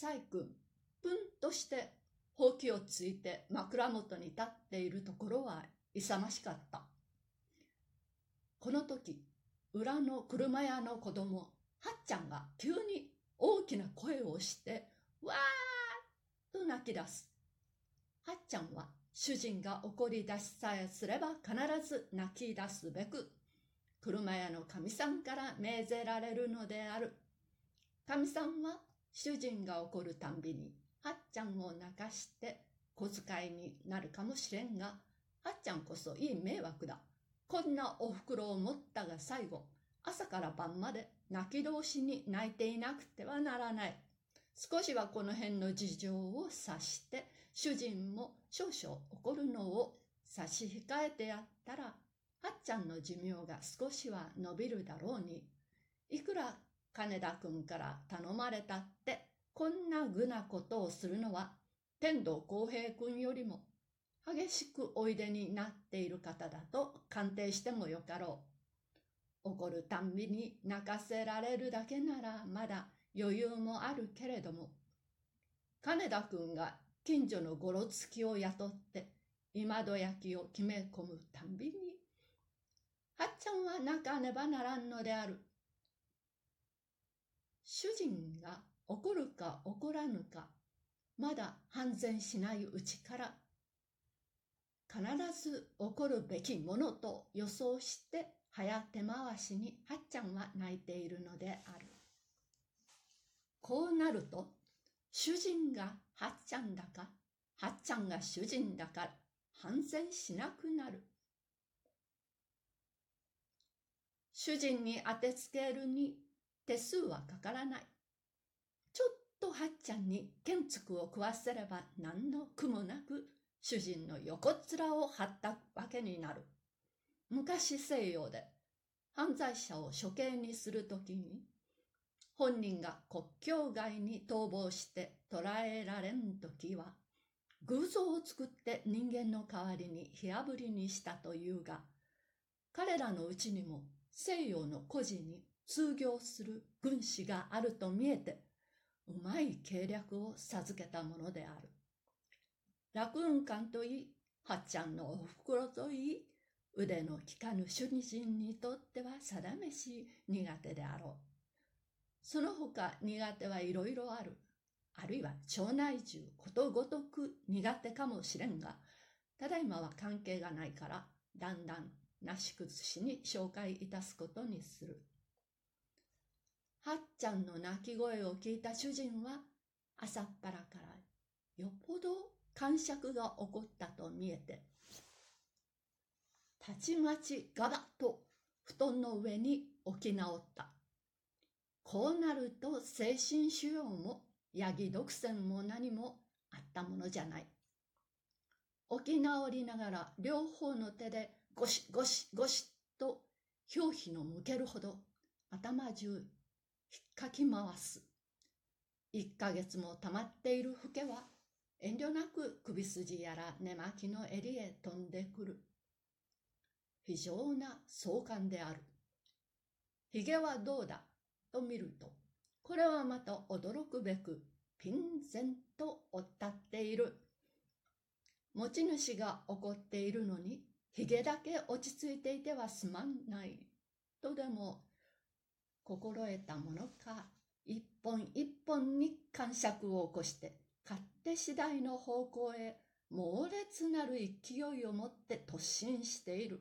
細君、ぷんとしてほうきをついて枕元に立っているところは勇ましかった。この時、裏の車屋の子供、はっちゃんが急に大きな声をして、わーっと泣き出す。はっちゃんは主人が怒り出しさえすれば必ず泣き出すべく、車屋の神さんから命ぜられるのである。神さんは主人が怒るたんびに、はっちゃんを泣かして小遣いになるかもしれんが、はっちゃんこそいい迷惑だ。こんなお袋を持ったが最後、朝から晩まで泣き通しに泣いていなくてはならない。少しはこの辺の事情を察して、主人も少々怒るのを差し控えてやったら、はっちゃんの寿命が少しは伸びるだろうに。いくら金田君から頼まれたって、こんな愚なことをするのは、天童公平君よりも激しくおいでになっている方だと鑑定してもよかろう。怒るたんびに泣かせられるだけならまだ余裕もあるけれども、金田君が近所のごろつきを雇って今戸焼きを決め込むたんびに、はっちゃんは泣かねばならんのである。主人が怒るか怒らぬか、まだ判然しないうちから必ず起こるべきものと予想して早手回しにはっちゃんは泣いているのである。こうなると、主人がはっちゃんだか、はっちゃんが主人だか、反然しなくなる。主人に当てつけるに手数はかからない。ちょっとはっちゃんに建築を食わせれば何の苦もなく主人の横面を張ったわけになる。昔西洋で犯罪者を処刑にするときに、本人が国境外に逃亡して捕らえられんときは、偶像を作って人間の代わりに火あぶりにしたというが、彼らのうちにも西洋の孤児に通行する軍師があると見えて、うまい計略を授けたものである。楽雲館といい、はっちゃんのお袋といい、腕の利かぬ主義人にとっては定めし苦手であろう。その他苦手はいろいろある。あるいは町内中ことごとく苦手かもしれんが、ただいまは関係がないから、だんだんなし崩しに紹介いたすことにする。はっちゃんの泣き声を聞いた主人は、朝っぱらからよっぽど感触が起こったと見えて、たちまちガバッと布団の上に起き直った。こうなると精神腫瘍もヤギ独占も何もあったものじゃない。起き直りながら両方の手でゴシゴシゴシと表皮の向けるほど頭中かき回す。一ヶ月も溜まっているフケは遠慮なく首筋やら寝巻きの襟へ飛んでくる。非常な壮観である。髭はどうだ？と見ると、これはまた驚くべく、ピンゼンと追ったっている。持ち主が怒っているのに、髭だけ落ち着いていてはすまんない。とでも、心得たものか、一本一本に感触を起こして、勝手次第の方向へ猛烈なる勢いを持って突進している。